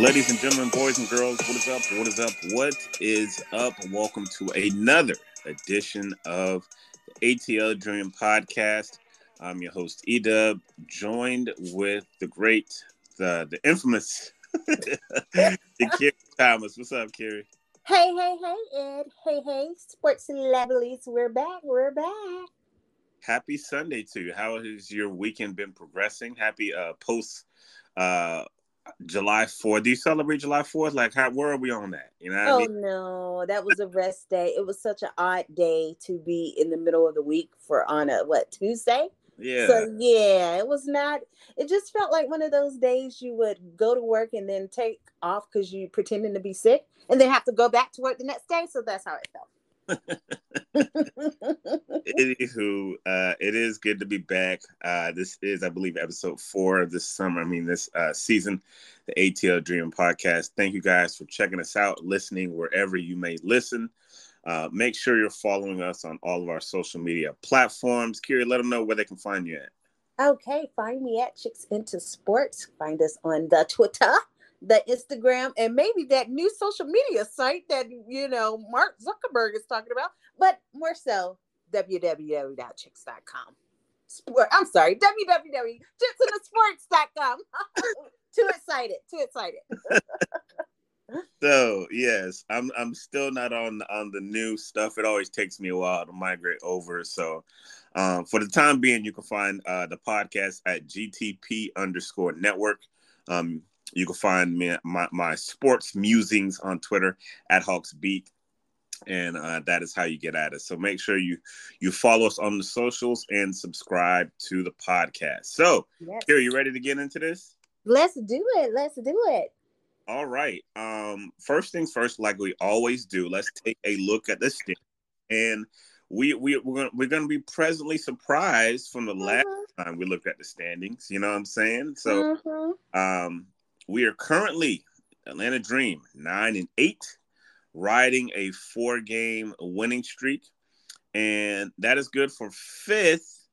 Ladies and gentlemen, boys and girls, what is up? What is up? What is up? Welcome to another edition of the ATL Dream Podcast. I'm your host, Edub, joined with the great, the the infamous Kerry Thomas. What's up, Kerry? Hey, hey, hey, Ed. Hey, hey, sports lovelies. We're back. We're back. Happy Sunday to you. How has your weekend been progressing? Happy uh post uh July 4th. Do you celebrate July 4th? Like, how, where are we on that? You know? oh I mean? no, that was a rest day. It was such an odd day to be in the middle of the week for on a what Tuesday. Yeah. So yeah, it was not. It just felt like one of those days you would go to work and then take off because you pretending to be sick, and then have to go back to work the next day. So that's how it felt. Anywho, uh, it is good to be back. Uh, this is, I believe, episode four of this summer. I mean, this uh, season, the ATL Dream podcast. Thank you guys for checking us out, listening wherever you may listen. Uh, make sure you're following us on all of our social media platforms. Kiri, let them know where they can find you at. Okay, find me at Chicks Into Sports. Find us on the Twitter the Instagram, and maybe that new social media site that you know Mark Zuckerberg is talking about, but more so www.chicks.com. Sport, I'm sorry, www.chicks.sports.com. too excited, too excited. so yes, I'm I'm still not on on the new stuff. It always takes me a while to migrate over. So um, for the time being, you can find uh, the podcast at GTP underscore network. Um, you can find me my, my sports musings on Twitter at Hawks Beat, and uh, that is how you get at us. So make sure you you follow us on the socials and subscribe to the podcast. So, yes. here, you ready to get into this? Let's do it. Let's do it. All right. Um, first things first, like we always do, let's take a look at this thing. And we we we're gonna we're gonna be presently surprised from the last uh-huh. time we looked at the standings. You know what I'm saying? So, uh-huh. um, we are currently Atlanta Dream nine and eight, riding a four game winning streak, and that is good for fifth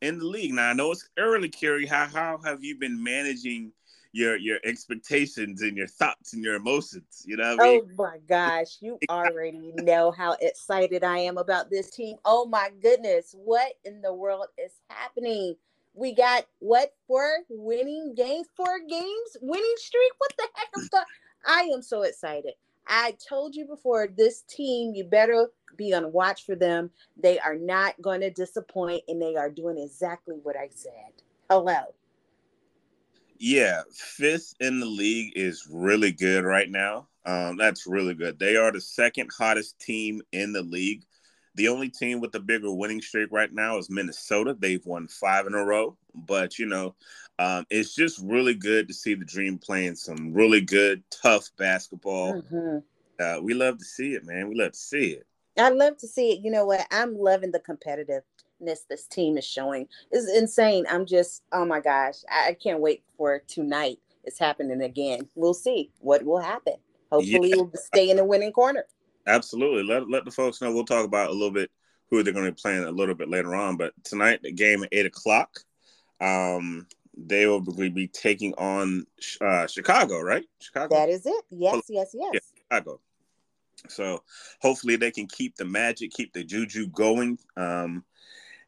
in the league. Now I know it's early, Kerry. How how have you been managing? your your expectations and your thoughts and your emotions. You know. oh mean? my gosh, you already know how excited I am about this team. Oh my goodness, what in the world is happening? We got what for winning games, four games winning streak. What the heck is that? I am so excited. I told you before, this team, you better be on watch for them. They are not going to disappoint, and they are doing exactly what I said. Hello. Yeah, fifth in the league is really good right now. Um, that's really good. They are the second hottest team in the league. The only team with a bigger winning streak right now is Minnesota. They've won five in a row. But, you know, um, it's just really good to see the Dream playing some really good, tough basketball. Mm-hmm. Uh, we love to see it, man. We love to see it. I love to see it. You know what? I'm loving the competitiveness this team is showing. It's insane. I'm just, oh my gosh, I can't wait for tonight. It's happening again. We'll see what will happen. Hopefully, yeah. we'll stay in the winning corner. Absolutely. Let let the folks know. We'll talk about a little bit who they're going to be playing a little bit later on. But tonight, the game at eight o'clock. Um, they will be taking on uh, Chicago, right? Chicago. That is it. Yes, yes, yes. Yeah, Chicago. So hopefully they can keep the magic, keep the juju going, um,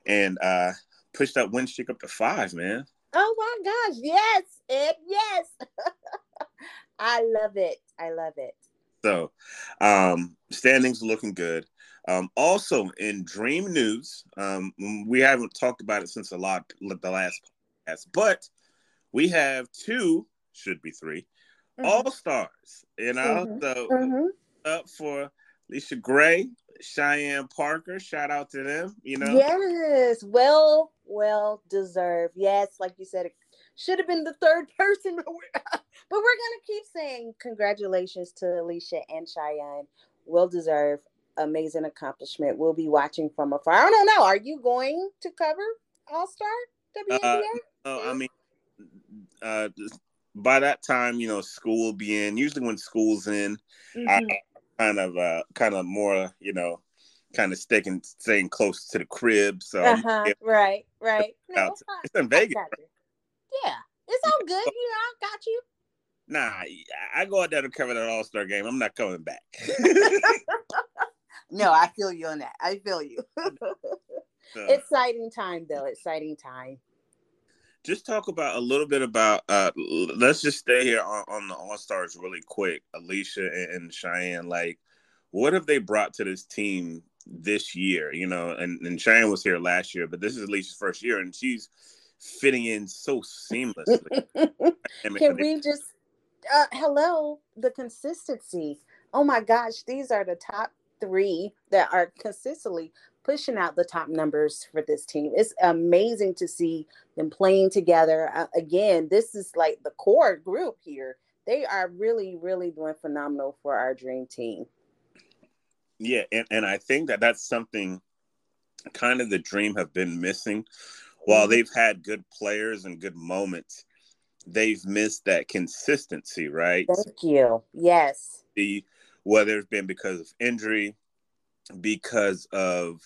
and uh, push that win streak up to five, man. Oh my gosh! Yes, Ed. Yes. I love it. I love it. So, um, standings looking good. Um, also in Dream News, um, we haven't talked about it since a lot the last podcast, but we have two, should be 3 mm-hmm. all stars. You know, mm-hmm. so mm-hmm. up for Allisha Gray, Cheyenne Parker. Shout out to them. You know, yes, well, well deserved. Yes, like you said, should have been the third person, but we're, but we're gonna keep saying congratulations to Allisha and Cheyenne. Well deserved, amazing accomplishment. We'll be watching from afar. I don't know. Are you going to cover All Star WNBA? Uh, no, I mean, uh, by that time, you know, school will be in. Usually, when school's in, mm-hmm. I kind of, uh, kind of more, you know, kind of sticking, staying close to the crib. So, uh-huh. right, right. it's in Vegas. Yeah, it's all good. You know, I got you. Nah, I go out there to cover that All Star game. I'm not coming back. no, I feel you on that. I feel you. so, exciting time, though. Exciting time. Just talk about a little bit about. uh Let's just stay here on, on the All Stars really quick. Allisha and, and Cheyenne, like, what have they brought to this team this year? You know, and, and Cheyenne was here last year, but this is Allisha's first year, and she's fitting in so seamlessly. Can we just uh, hello, the consistency. Oh my gosh, these are the top three that are consistently pushing out the top numbers for this team. It's amazing to see them playing together. Uh, again, this is like the core group here. They are really, really doing phenomenal for our dream team. Yeah, and, and I think that that's something kind of the dream have been missing. While mm-hmm. they've had good players and good moments, they've missed that consistency, right? Thank you. Yes. The whether it's been because of injury, because of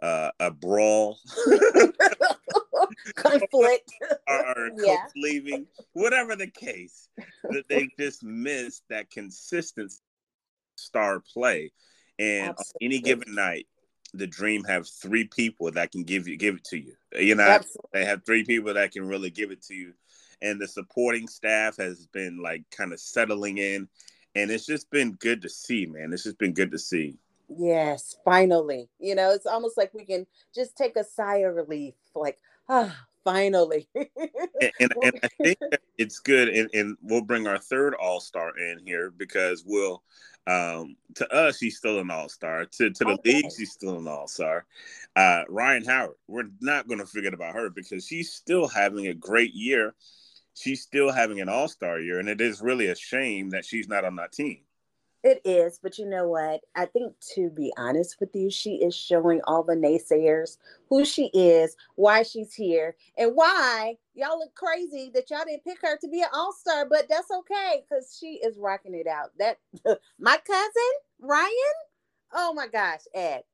uh, a brawl, conflict, or, or yeah. leaving, whatever the case, that they just missed that consistent star play. And Absolutely. on any given night, the Dream have three people that can give you give it to you. You know, Absolutely. they have three people that can really give it to you. And the supporting staff has been like kind of settling in. And it's just been good to see man. It's just been good to see. Yes finally. You know it's almost like we can just take a sigh of relief like ah finally. And, and, and, i think it's good and, and we'll bring our third all-star in here because we'll um, to us, she's still an all star. To to the okay. league, she's still an all star. Uh, Rhyne Howard, we're not going to forget about her because she's still having a great year she's still having an all star year, and it is really a shame that she's not on that team. It is, but you know what? I think to be honest with you, she is showing all the naysayers who she is, why she's here, and why y'all look crazy that y'all didn't pick her to be an all-star, but that's okay because she is rocking it out. That my cousin, Rhyne, oh my gosh, Ed.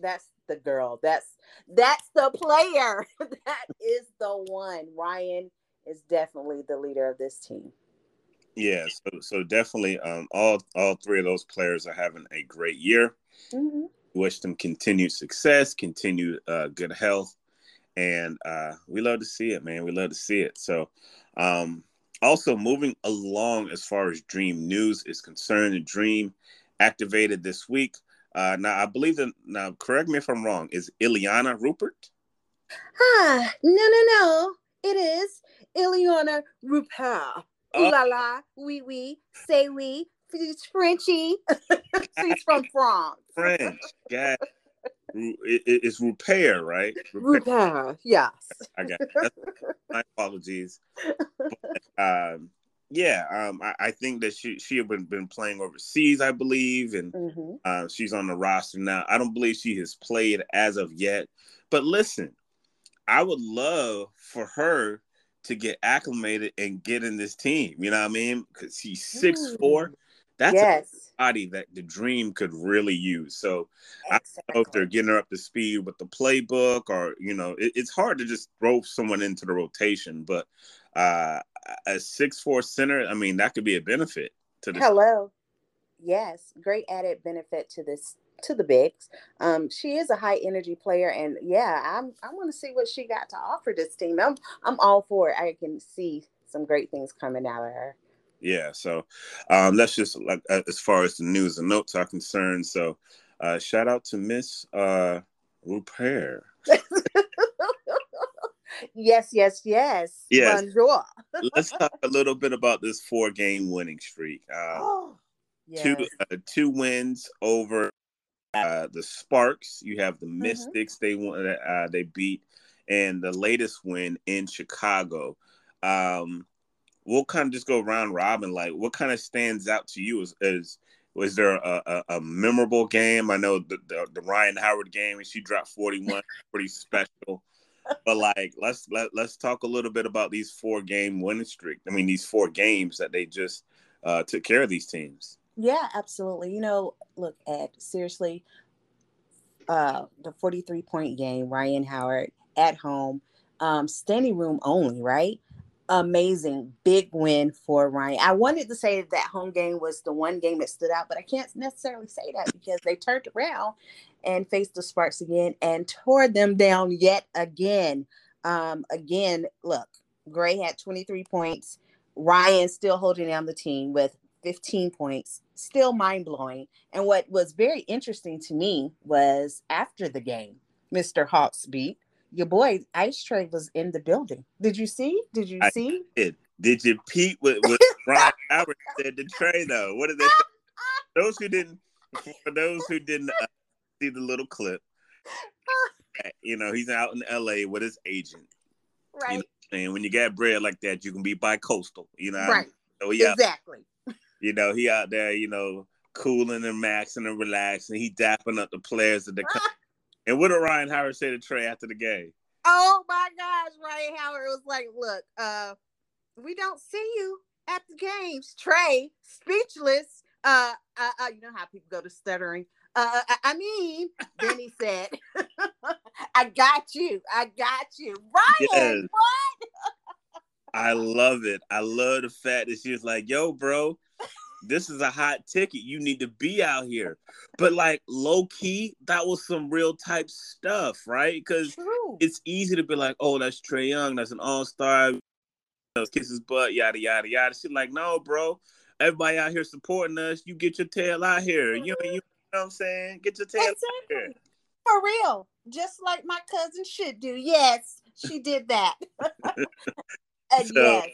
That's the girl. That's that's the player. that is the one. Rhyne is definitely the leader of this team. Yeah, so so definitely, um, all all three of those players are having a great year. Mm-hmm. Wish them continued success, continued uh, good health, and uh, we love to see it, man. We love to see it. So, um, also moving along as far as Dream news is concerned, the Dream activated this week. Uh, now, I believe that now, correct me if I'm wrong. Is Iliana Rupert? Ah, no, no, no. It is Iliana Rupert. Ooh la la, oui oui, say oui. She's Frenchy. She's from France. French, yeah. It, it's Rupert, right? Rupert, yes. I got it. my apologies. But, um, yeah, um, I, I, think that she she had been, been playing overseas, I believe, and mm-hmm. uh, she's on the roster now. I don't believe she has played as of yet. But listen, I would love for her to get acclimated and get in this team. You know what I mean? Because he's six mm. four. That's yes. a body that the dream could really use. So exactly. I don't know if they're getting her up to speed with the playbook or you know, it, it's hard to just throw someone into the rotation. But uh a six four center, I mean, that could be a benefit to the hello. Yes, great added benefit to this to the bigs. Um, she is a high energy player, and yeah, I'm I want to see what she got to offer this team. I'm I'm all for it. I can see some great things coming out of her. Yeah, so um, that's just like uh, as far as the news and notes are concerned. So uh, shout out to Miss uh, Rupert. yes, yes, yes. Yes. Bonjour. Let's talk a little bit about this four game winning streak. Uh, oh, yes. Two uh, two wins over uh, the Sparks. You have the mm-hmm. Mystics. They won. Uh, they beat, and the latest win in Chicago. Um, we'll kind of just go round robin. Like, what kind of stands out to you? Is, is was there a, a, a, memorable game? I know the, the, the Rhyne Howard game, and she dropped forty one, pretty special. But like, let's let let's talk a little bit about these four game winning streak. I mean, these four games that they just uh, took care of these teams. Yeah, absolutely. You know, look, Ed, seriously, uh, the 43 point game, Rhyne Howard at home, um, standing room only, right? amazing big win for Rhyne. I wanted to say that home game was the one game that stood out, but I can't necessarily say that because they turned around and faced the Sparks again and tore them down yet again. Um, again, look, Gray had 23 points. Rhyne still holding down the team with 15 points, still mind blowing. And what was very interesting to me was after the game, Mr. Hawks beat your boy Ice Trae was in the building. Did you see? Did you I see? Did. Did you peep what, what Rhyne Howard said to Trae though? What did they say? Those who didn't, for those who didn't uh, see the little clip, you know, he's out in L.A. with his agent. Right. You know, and when you got bread like that, you can be bi-coastal. You know. Right. So he exactly. You know, he out there, you know, cooling and maxing and relaxing. He dapping up the players of the country. And what did Rhyne Howard say to Trae after the game? Oh my gosh, Rhyne Howard was like, "Look, uh, we don't see you at the games." Trae, speechless. Uh, uh, uh you know how people go to stuttering. Uh, I, I mean, then he said, "I got you, I got you, Rhyne." Yes. What? I love it. I love the fact that she was like, "Yo, bro, this is a hot ticket. You need to be out here. But like low key, that was some real type stuff, right? Because it's easy to be like, oh, that's Trae Young, that's an all star, kiss his butt, yada yada yada. She's like, no, bro. Everybody out here supporting us. You get your tail out here. You, you know what I'm saying? Get your tail exactly. out here. For real. Just like my cousin should do. Yes, she did that. and so, yes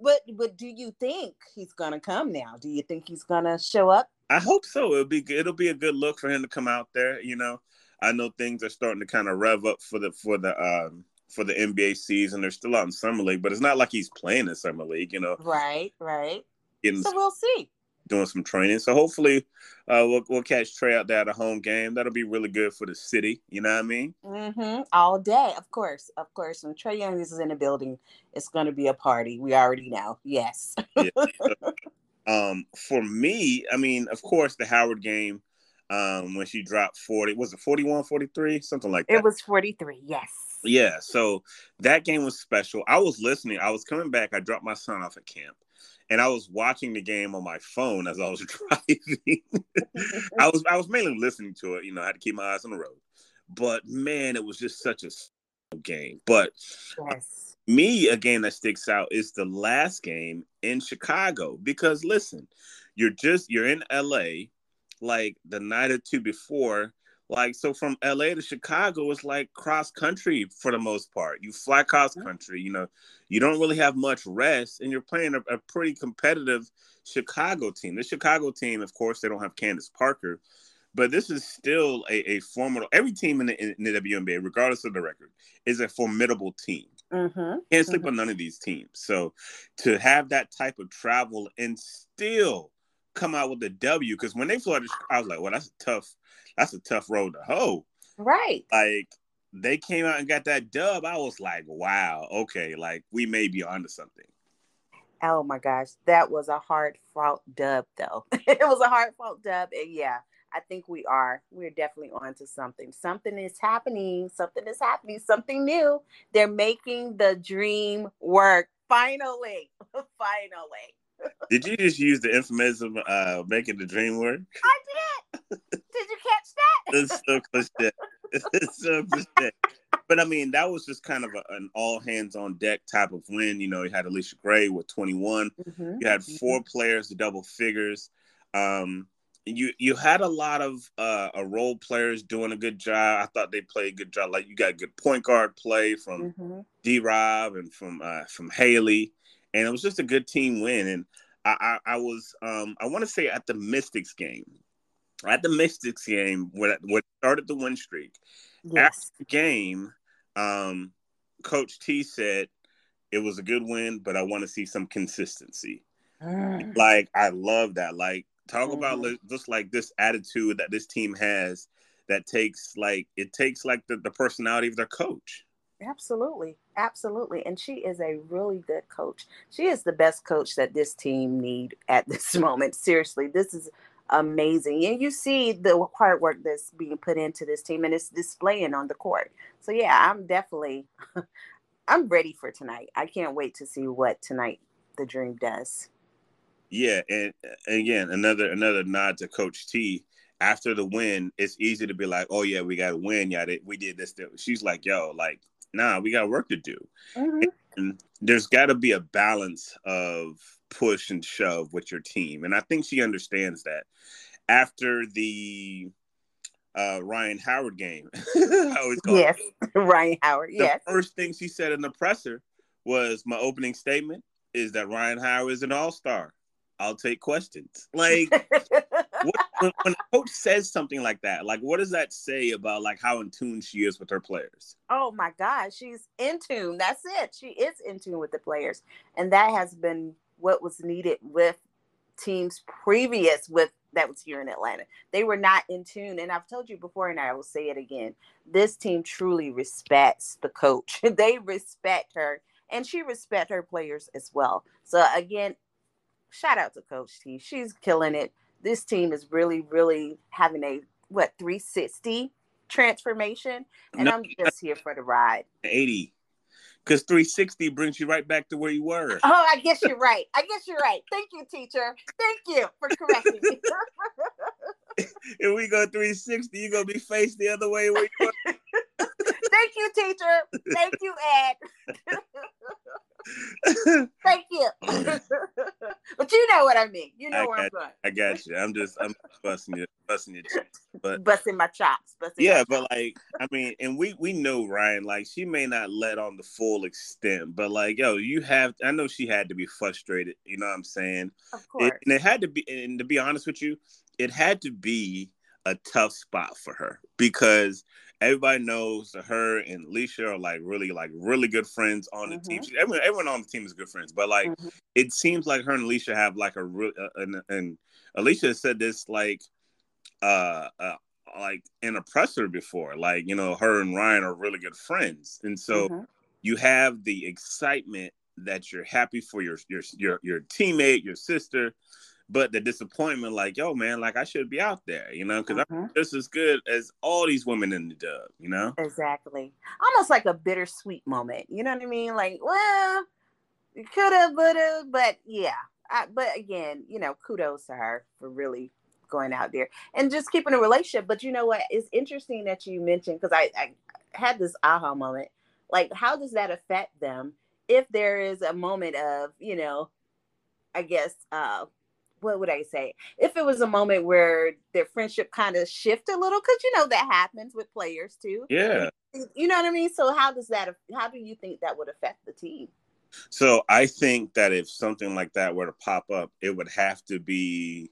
but but do you think he's gonna come now? Do you think he's gonna show up? I hope so. It'll be it'll be a good look for him to come out there. You know, I know things are starting to kind of rev up for the for the um for the NBA season. They're still out in summer league, but it's not like he's playing in summer league. You know, right, right. so we'll see doing some training. So hopefully, uh, we'll we'll catch Trae out there at a home game. That'll be really good for the city. You know what I mean? Mm-hmm. All day, of course, of course. When Trae Young is in the building, it's going to be a party. We already know. Yes. yeah. um, for me, I mean, of course, the Howard game. Um, when she dropped 40, was it 41, 43? Something like that. It was 43, yes. Yeah, so that game was special. I was listening. I was coming back. I dropped my son off at camp and I was watching the game on my phone as I was driving. I was I was mainly listening to it. You know, I had to keep my eyes on the road. But man, it was just such a game. But yes. me, a game that sticks out is the last game in Chicago because listen, you're just you're in LA, like the night or two before like so from LA to Chicago is like cross country for the most part. You fly cross country, you know, you don't really have much rest, and you're playing a, a pretty competitive Chicago team. The Chicago team, of course, they don't have Candace Parker, but this is still a, a formidable. Every team in the, in the WNBA, regardless of the record, is a formidable team. Mm-hmm. Can't sleep mm-hmm. on none of these teams. So to have that type of travel and still come out with a W, because when they flew out, I was like, well, that's a tough that's a tough road to hoe. Right. Like they came out and got that dub. I was like, wow, okay, like we may be onto something. Oh my gosh, that was a hard fought dub though. it was a hard fought dub, and yeah, I think we are. We're definitely onto something. Something is happening. Something is happening. Something new. They're making the dream work. Finally, finally. Did you just use the euphemism uh making the dream work? I did. Did you catch that? it's so cliche. It's so cliche. But I mean, that was just kind of a, an all hands on deck type of win. You know, you had Allisha Gray with 21. Mm-hmm. You had mm-hmm. 4 mm-hmm. players to double figures. Um, you you had a lot of uh, role players doing a good job. I thought they played a good job. Like you got good point guard play from mm-hmm. D Rob and from uh, from Haley and it was just a good team win. And I, I, I was, um, I want to say at the Mystics game, at the Mystics game, when when started the win streak, yes. after the game, um, Coach T said it was a good win, but I want to see some consistency. Mm. Like I love that. Like talk mm-hmm. about just like this attitude that this team has that takes like it takes like the, the personality of their coach. Absolutely. Absolutely. And she is a really good coach. She is the best coach that this team need at this moment. Seriously, this is amazing. And you see the hard work that's being put into this team and it's displaying on the court. So yeah, I'm definitely I'm ready for tonight. I can't wait to see what tonight the Dream does. Yeah, and, again, another another nod to Coach T. After the win, it's easy to be like, "Oh yeah, we got to win. Yeah, we did this." She's like, "Yo, like, nah, we got work to do." Mm-hmm. And there's got to be a balance of push and shove with your team, and I think she understands that. After the uh, Rhyne Howard game. yes, Rhyne Howard. The yes. First thing she said in the presser was, "My opening statement is that Rhyne Howard is an all star. I'll take questions." Like what, when, when a coach says something like that, like what does that say about like how in tune she is with her players? Oh my God, she's in tune. That's it. She is in tune with the players, and that has been what was needed with teams previous with that was here in Atlanta. They were not in tune. And I've told you before, and I will say it again this team truly respects the coach. they respect her, and she respects her players as well. So, again, shout out to Coach T. She's killing it. This team is really, really having a what 360 transformation, and no, I'm just here for the ride. 80 because 360 brings you right back to where you were. Oh, I guess you're right. I guess you're right. Thank you, teacher. Thank you for correcting me. if we go 360, you're gonna be faced the other way. Where you were. Thank you, teacher. Thank you, Ed. Thank you. but you know what I mean. You know I where I'm going. I got you. I'm just I'm busting you, busting your chops. But busting my chops. Busting yeah, but chops. like I mean, and we we know Rhyne. like she may not let on the full extent, but like, yo, you have I know she had to be frustrated, you know what I'm saying? Of course. It, and it had to be and to be honest with you, it had to be a tough spot for her because everybody knows that her and Allisha are like really like really good friends on the mm-hmm. team. She, everyone, everyone on the team is good friends, but like mm-hmm. it seems like her and Allisha have like a real uh, and, and Allisha said this like uh, uh like in a presser before, like you know her and Rhyne are really good friends, and so mm-hmm. you have the excitement that you're happy for your your your your teammate, your sister, but the disappointment, like, yo, man, like I should be out there, you know, because mm-hmm. I'm just as good as all these women in the dub, you know? Exactly. Almost like a bittersweet moment. You know what I mean? Like, well, you could have, would have, but yeah. I, but again, you know, kudos to her for really going out there and just keeping a relationship. But you know what? It's interesting that you mentioned because I, I had this aha moment. Like, how does that affect them if there is a moment of, you know, I guess, uh, what would I say? If it was a moment where their friendship kind of shift a little, because you know that happens with players too. Yeah. You know what I mean? So how does that? How do you think that would affect the team? So I think that if something like that were to pop up, it would have to be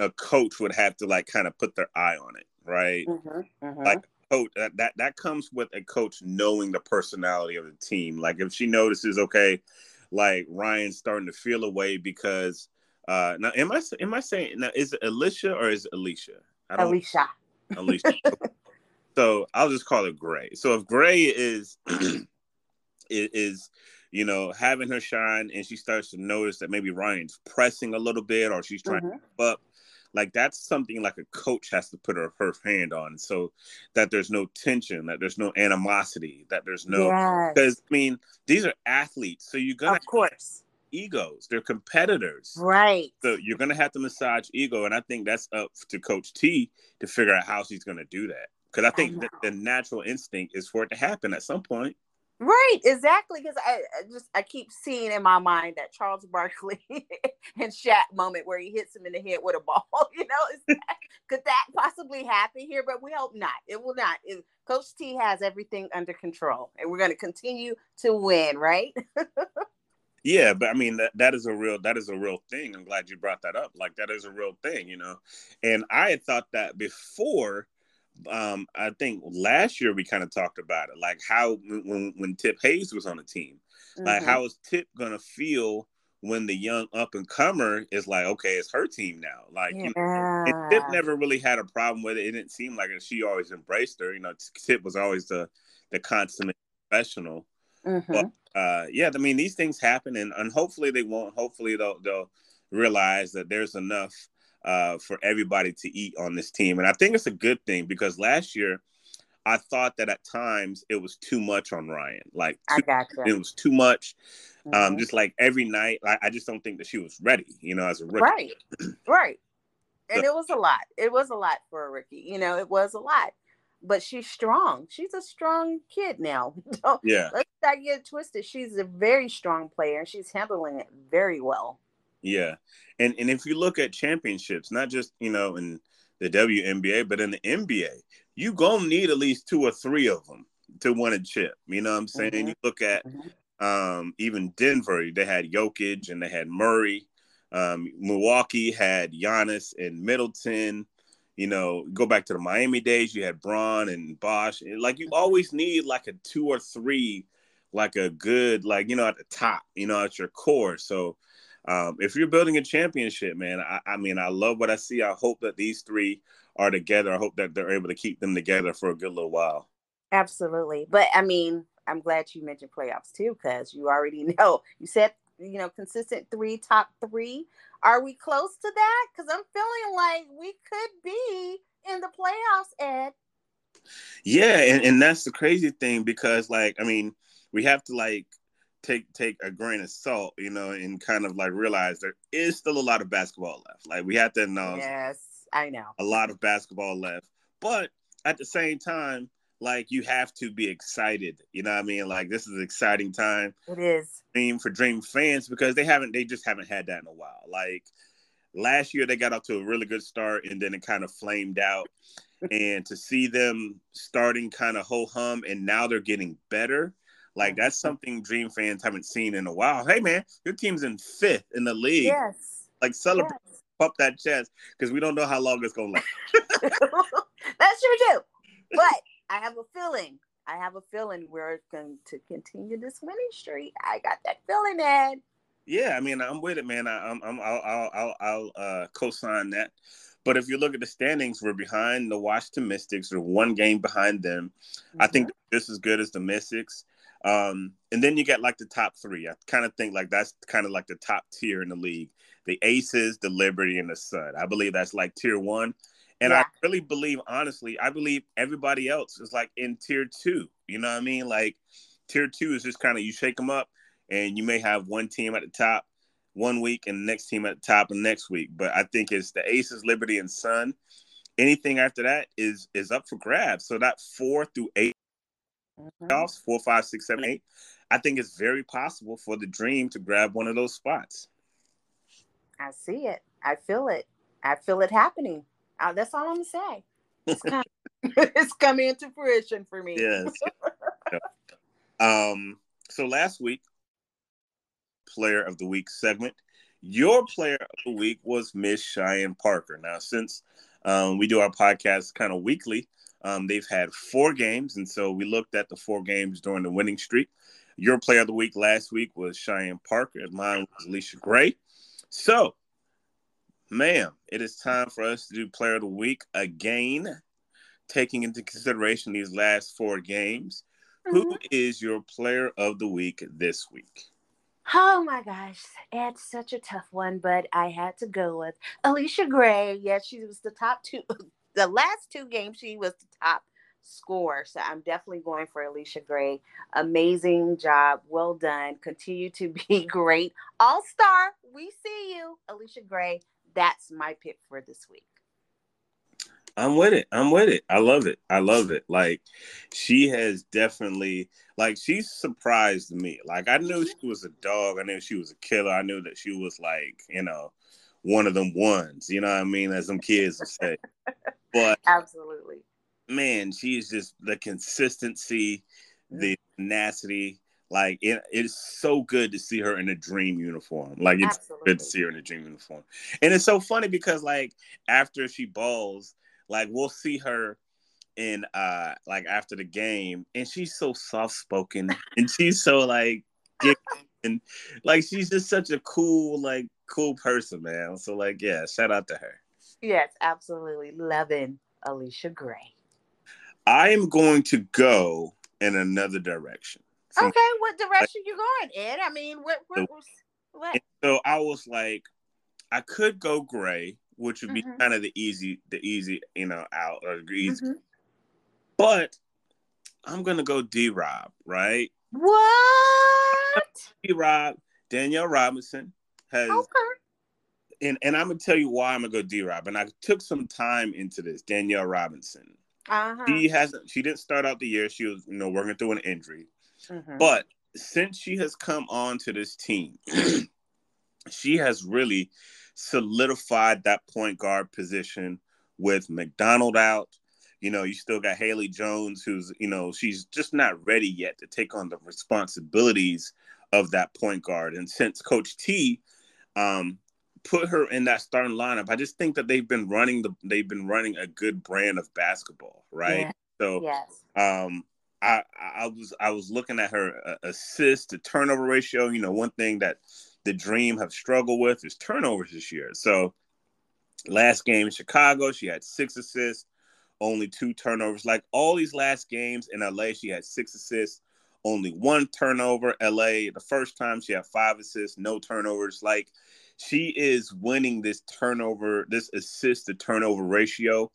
a coach would have to like kind of put their eye on it, right? Mm-hmm, mm-hmm. Like coach that, that that comes with a coach knowing the personality of the team. Like if she notices, okay, like Rhyne's starting to feel away because uh, now, am I am I saying now is it Alicia or is it Alicia? I don't, Alicia. Alicia. so I'll just call it Gray. So if Gray is is you know having her shine and she starts to notice that maybe Rhyne's pressing a little bit or she's trying mm-hmm. to up, like that's something like a coach has to put her, her hand on so that there's no tension, that there's no animosity, that there's no because yes. I mean these are athletes, so you're gonna of course egos. They're competitors. Right. So you're going to have to massage ego. And I think that's up to Coach T to figure out how she's going to do that. Because I think I the natural instinct is for it to happen at some point. Right, exactly. Because I, I, just I keep seeing in my mind that Charles Barkley and Shaq moment where he hits him in the head with a ball. You know, that, could that possibly happen here? But we hope not. It will not. It, Coach T has everything under control, and we're going to continue to win. Right. Yeah, but I mean that that is a real that is a real thing. I'm glad you brought that up. Like that is a real thing, you know. And I had thought that before. Um, I think last year we kind of talked about it, like how when when Tip Hayes was on the team, mm-hmm. like how is Tip gonna feel when the young up and comer is like, okay, it's her team now. Like, yeah. you know, and Tip never really had a problem with it. It didn't seem like it. She always embraced her. You know, Tip was always the the consummate professional. Mm-hmm. But uh, yeah, I mean these things happen, and, and hopefully they won't. Hopefully they'll they'll realize that there's enough uh, for everybody to eat on this team, and I think it's a good thing because last year I thought that at times it was too much on Rhyne. Like too, I got you. it was too much. Um, Mhm. just like every night, I, I just don't think that she was ready. You know, as a rookie. Right. Right. And So- it was a lot. It was a lot for a rookie. You know, it was a lot. But she's strong. She's a strong kid now. Don't Yeah, let's not get twisted. She's a very strong player and she's handling it very well. yeah. And and if you look at championships, not just you know in the WNBA, but in the NBA, you gonna need at least two or three of them to win a chip. You know what I'm saying? Mhm. You look at Mhm. um, even Denver, they had Jokic and they had Murray. Um, Milwaukee had Giannis and Middleton. You know, go back to the Miami days, you had Bron and Bosh. Like you always need like a two or three, like a good, like you know, at the top, you know, at your core. So um, if you're building a championship, man, I, I mean, I love what I see. I hope that these three are together. I hope that they're able to keep them together for a good little while. Absolutely. But I mean, I'm glad you mentioned playoffs too, because you already know you said, you know, consistent three, top three. Are we close to that? Because I'm feeling like we could be in the playoffs, Ed. Yeah, and, and that's the crazy thing because like I mean, we have to like take take a grain of salt, you know, and kind of like realize there is still a lot of basketball left. Like we have to know yes, I know. a lot of basketball left. But at the same time, like you have to be excited. You know what I mean? Like this is an exciting time It is. dream for dream fans because they haven't they just haven't had that in a while. Like last year they got off to a really good start and then it kind of flamed out. and to see them starting kind of ho hum and now they're getting better. Like that's something Dream fans haven't seen in a while. Hey man, your team's in fifth in the league. Yes. Like celebrate, yes. pump that chest because we don't know how long it's gonna last. That's true too. But I have a feeling. I have a feeling we're going to continue this winning streak. I got that feeling, Ed. Yeah, I mean, I'm with it, man. I, I'm, I'm, I'll, I'll, I'll, I'll uh, co-sign that. But if you look at the standings, we're behind the Washington Mystics. We're one game behind them. I think Mm-hmm. just as good as the Mystics. Um, and then you get like the top three. I kind of think like that's kind of like the top tier in the league. The Aces, the Liberty, and the Sun. I believe that's like tier one. And I really believe, honestly, I believe everybody else is like in tier two. You know what I mean? Like tier two is just kind of you shake them up, and you may have one team at the top one week and the next team at the top the next week. But I think it's the Aces, Liberty, and Sun. Anything after that is is up for grabs. So that four through eight Mhm. playoffs, four, five, six, seven, eight. I think it's very possible for the Dream to grab one of those spots. I see it. I feel it. I feel it happening. That's all I'm gonna say. It's, com- it's coming into fruition for me. Yes. um. So last week, Player of the Week segment. Your Player of the Week was Miss Cheyenne Parker. Now, since um, we do our podcast kind of weekly, um, they've had four games, and so we looked at the four games during the winning streak. Your Player of the Week last week was Cheyenne Parker, and mine was Allisha Gray. So, ma'am, it is time for us to do Player of the Week again, taking into consideration these last four games. Who Mhm. is your Player of the Week this week? Oh my gosh, it's such a tough one, but I had to go with Allisha Gray. Yeah, she was the top two. The last two games, she was the top scorer. So I'm definitely going for Allisha Gray. Amazing job. Well done. Continue to be great. All star. We see you, Allisha Gray. That's my pick for this week. I'm with it. I'm with it. I love it. I love it. Like she has definitely like she's surprised me. Like I knew she was a dog. I knew she was a killer. I knew that she was like, you know, one of them ones, you know what I mean, as some kids would say. But Absolutely. man, she's just the consistency, the mm-hmm. tenacity. Like it, it's so good to see her in a dream uniform. Like it's Absolutely. good to see her in a dream uniform. And it's so funny because like after she balls, like we'll see her in uh like after the game and she's so soft spoken and she's so like and like she's just such a cool like cool person man so like yeah shout out to her Yes, absolutely. Loving Allisha Gray. i am going to go in another direction Okay, what direction you going, Ed? I mean, what, what, what? So I was like, I could go gray, which would be Mhm. kind of the easy, the easy, you know, out or easy. Mhm. But I'm gonna go D Rob, right? What? D Rob, Danielle Robinson has Okay. and, and I'm gonna tell you why I'm gonna go D Rob. And I took some time into this, Danielle Robinson. Uh-huh. She hasn't she didn't start out the year. She was, you know, working through an injury. Mhm. But since she has come on to this team, she has really solidified that point guard position with McDonald out. You know, you still got Haley Jones, who's, you know, she's just not ready yet to take on the responsibilities of that point guard. And since Coach T um, put her in that starting lineup, I just think that they've been running the they've been running a good brand of basketball, right? Yeah. So yes. um, I I was I was looking at her uh, assist to turnover ratio. You know, one thing that the Dream have struggled with is turnovers this year. So last game in Chicago, she had six assists, only two turnovers. Like all these last games in LA, she had six assists, only one turnover. LA, the first time she had five assists, no turnovers. Like she is winning this turnover, this assist to turnover ratio.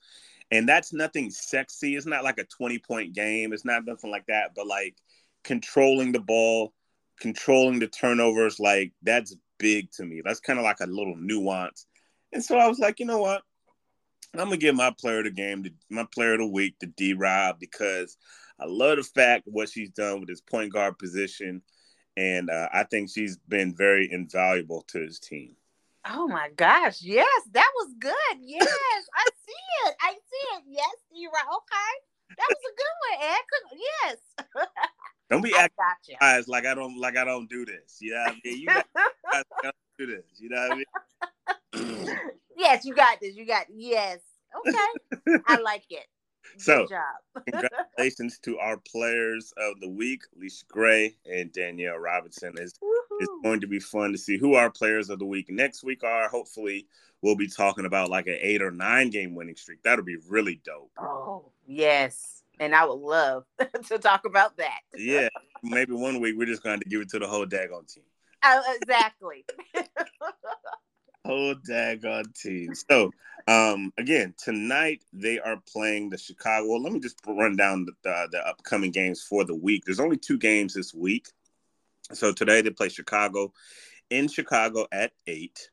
And that's nothing sexy. It's not like a 20 point game. It's not nothing like that. But like controlling the ball, controlling the turnovers, like that's big to me. That's kind of like a little nuance. And so I was like, you know what? I'm gonna give my player of the game, my player of the week, to D Rob because I love the fact what she's done with his point guard position, and uh, I think she's been very invaluable to his team. Oh my gosh. Yes, that was good. Yes, I see it. I see it. Yes, you're right. Okay. That was a good one, Ed. Yes. Don't be I acting got eyes like I don't like I don't do this. You know what I mean? You guys don't do this. You know what I mean? yes, you got this. You got yes. Okay. I like it. So- Congratulations to our players of the week, Allisha Gray and Danielle Robinson. It's, it's going to be fun to see who our players of the week next week are. Hopefully, we'll be talking about like an eight or nine game winning streak. That'll be really dope. Oh, yes. And I would love to talk about that. Yeah, maybe one week we're just going to give it to the whole daggone team. Oh, exactly. Whole daggone team. So, um, again, tonight they are playing the Chicago. Well, let me just run down the, the, the upcoming games for the week. There's only two games this week. So today they play Chicago in Chicago at eight.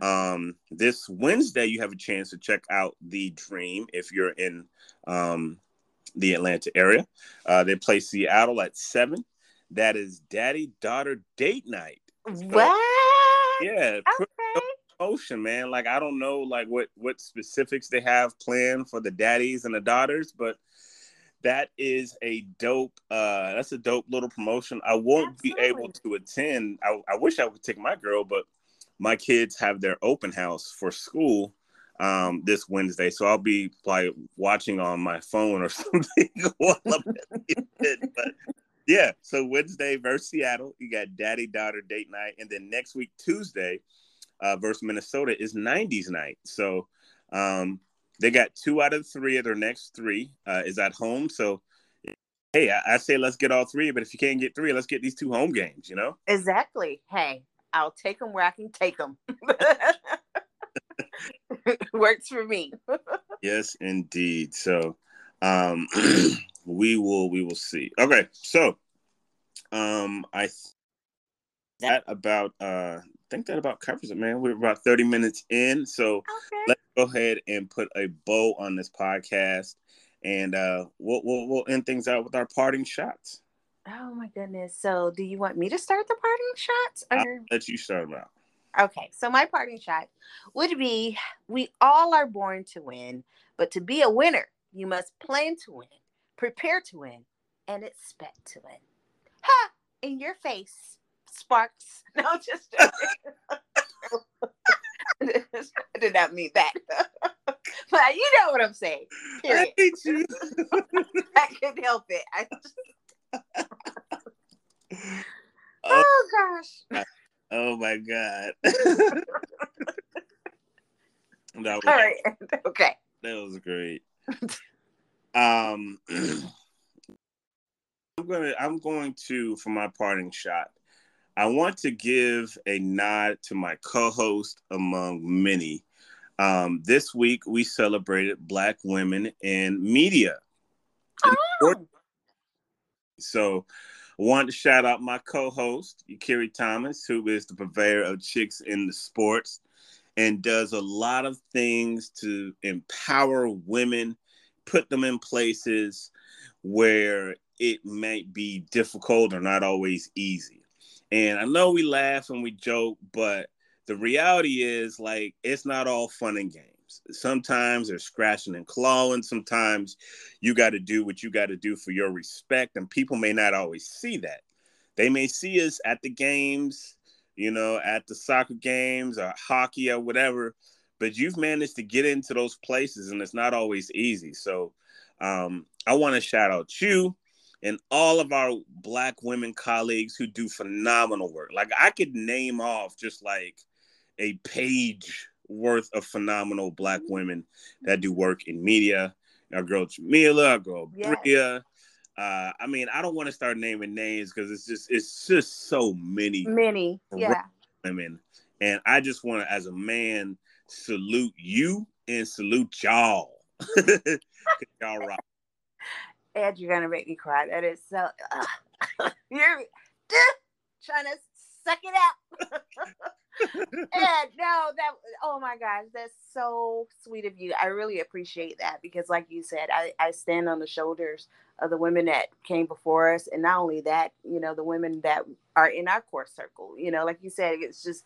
Um, this Wednesday you have a chance to check out the Dream if you're in um, the Atlanta area. Uh, they play Seattle at seven. That is daddy daughter date night. what? Yeah, Okay. Promotion, man. Like I don't know like what what specifics they have planned for the daddies and the daughters, but that is a dope uh that's a dope little promotion. I won't be able to attend. I, I wish I could take my girl, but my kids have their open house for school um this Wednesday. So I'll be like watching on my phone or something while I'm at. But yeah, so Wednesday versus Seattle, you got daddy daughter date night, and then next week Tuesday uh, versus Minnesota is 90s night. So um, they got two out of three of their next three uh, is at home. So hey, I, I say let's get all three, but if you can't get three, let's get these two home games. You know? Exactly. Hey, I'll take them where I can take them. Works for me. Yes, indeed. So um, we will we will see. Okay, so um, I th- that about uh, think that about covers it, man. We're about 30 minutes in, so Okay. let's go ahead and put a bow on this podcast and uh we'll, we'll we'll end things out with our parting shots Oh my goodness. So, do you want me to start the parting shots? I'll let you start them out okay, so my parting shot would be: we all are born to win, but to be a winner, you must plan to win, prepare to win, and expect to win. Ha! In your face, Sparks. No, just I did not mean that. but you know what I'm saying. Period. I hate you. I couldn't help it. I just, oh gosh. oh my god that was, All right. Okay. that was great um i'm gonna i'm going to for my parting shot i want to give a nod to my co-host among many. Um, this week we celebrated black women in media. Oh, So I want to shout out my co-host, Yakiri Thomas, who is the purveyor of Chicks in the Sports and does a lot of things to empower women, put them in places where it might be difficult or not always easy. And I know we laugh and we joke, but the reality is like it's not all fun and games. Sometimes they're scratching and clawing. Sometimes you got to do what you got to do for your respect, and people may not always see that. They may see us at the games, you know, at the soccer games or hockey or whatever, but you've managed to get into those places, and it's not always easy. So, um, I want to shout out you and all of our black women colleagues who do phenomenal work. Like I could name off just like a page worth of phenomenal black women that do work in media. Our girl Jamila, our girl yes. Bria. Uh, I mean, I don't want to start naming names because it's just it's just so many, many, yeah, women. And I just want to, as a man, salute you and salute y'all. y'all rock. Ed, you're gonna make me cry. That is so. Uh, you're trying to suck it out. and no, that oh my gosh, that's so sweet of you. I really appreciate that because, like you said, I, I stand on the shoulders of the women that came before us, and not only that, you know, the women that are in our core circle. You know, like you said, it's just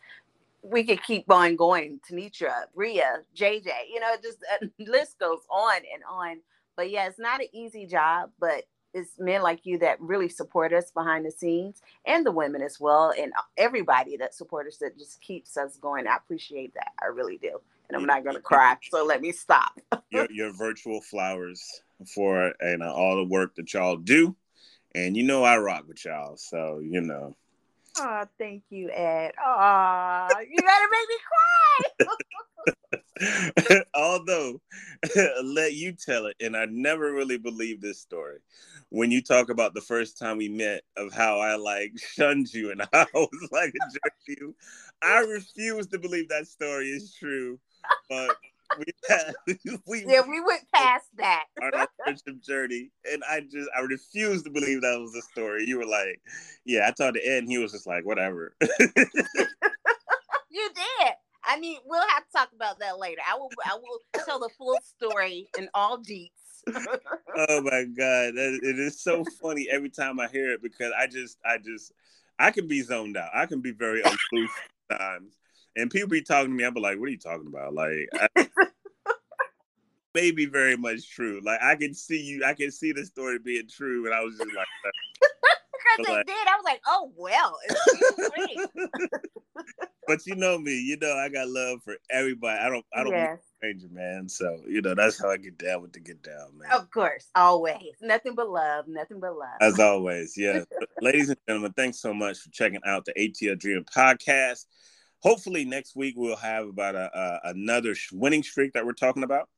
we could keep on going. Tanisha, Bria, JJ, you know, just uh, list goes on and on. But yeah, it's not an easy job, but it's men like you that really support us behind the scenes and the women as well and everybody that support us that just keeps us going. I appreciate that. I really do. And i'm not going to cry so let me stop. Your, your virtual flowers for and uh, all the work that y'all do. And you know i rock with y'all so you know. Oh, thank you, Ed. Oh, you gotta make me cry. Although, let you tell it, and I never really believed this story. When you talk about the first time we met, of how I like shunned you and I was like a jerk to you, I refuse to believe that story is true. But we, had, we yeah, we went past that on our friendship journey, and I just I refuse to believe that was the story. You were like, yeah, I talked to Ed, and he was just like, whatever. you did. I mean, we'll have to talk about that later. I will. I will tell the full story in all deets. oh my god, it is so funny every time I hear it because I just, I just, I can be zoned out. I can be very aloof times and people be talking to me, I'm like, what are you talking about? Like, I, maybe very much true. Like, I can see you, I can see the story being true, and I was just like, like, did. I was like, oh well. but you know me, you know I got love for everybody. I don't, I don't yes. stranger, man. So you know that's how I get down with the get down, man. Of course, always nothing but love, nothing but love. As always, yeah. Ladies and gentlemen, thanks so much for checking out the ATL Dream podcast hopefully next week we'll have about a, a another winning streak that we're talking about.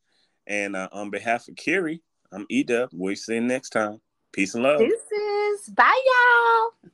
And uh, on behalf of Kiri, I'm E-dub. We'll see you next time. Peace and love. Deuces. Bye, y'all.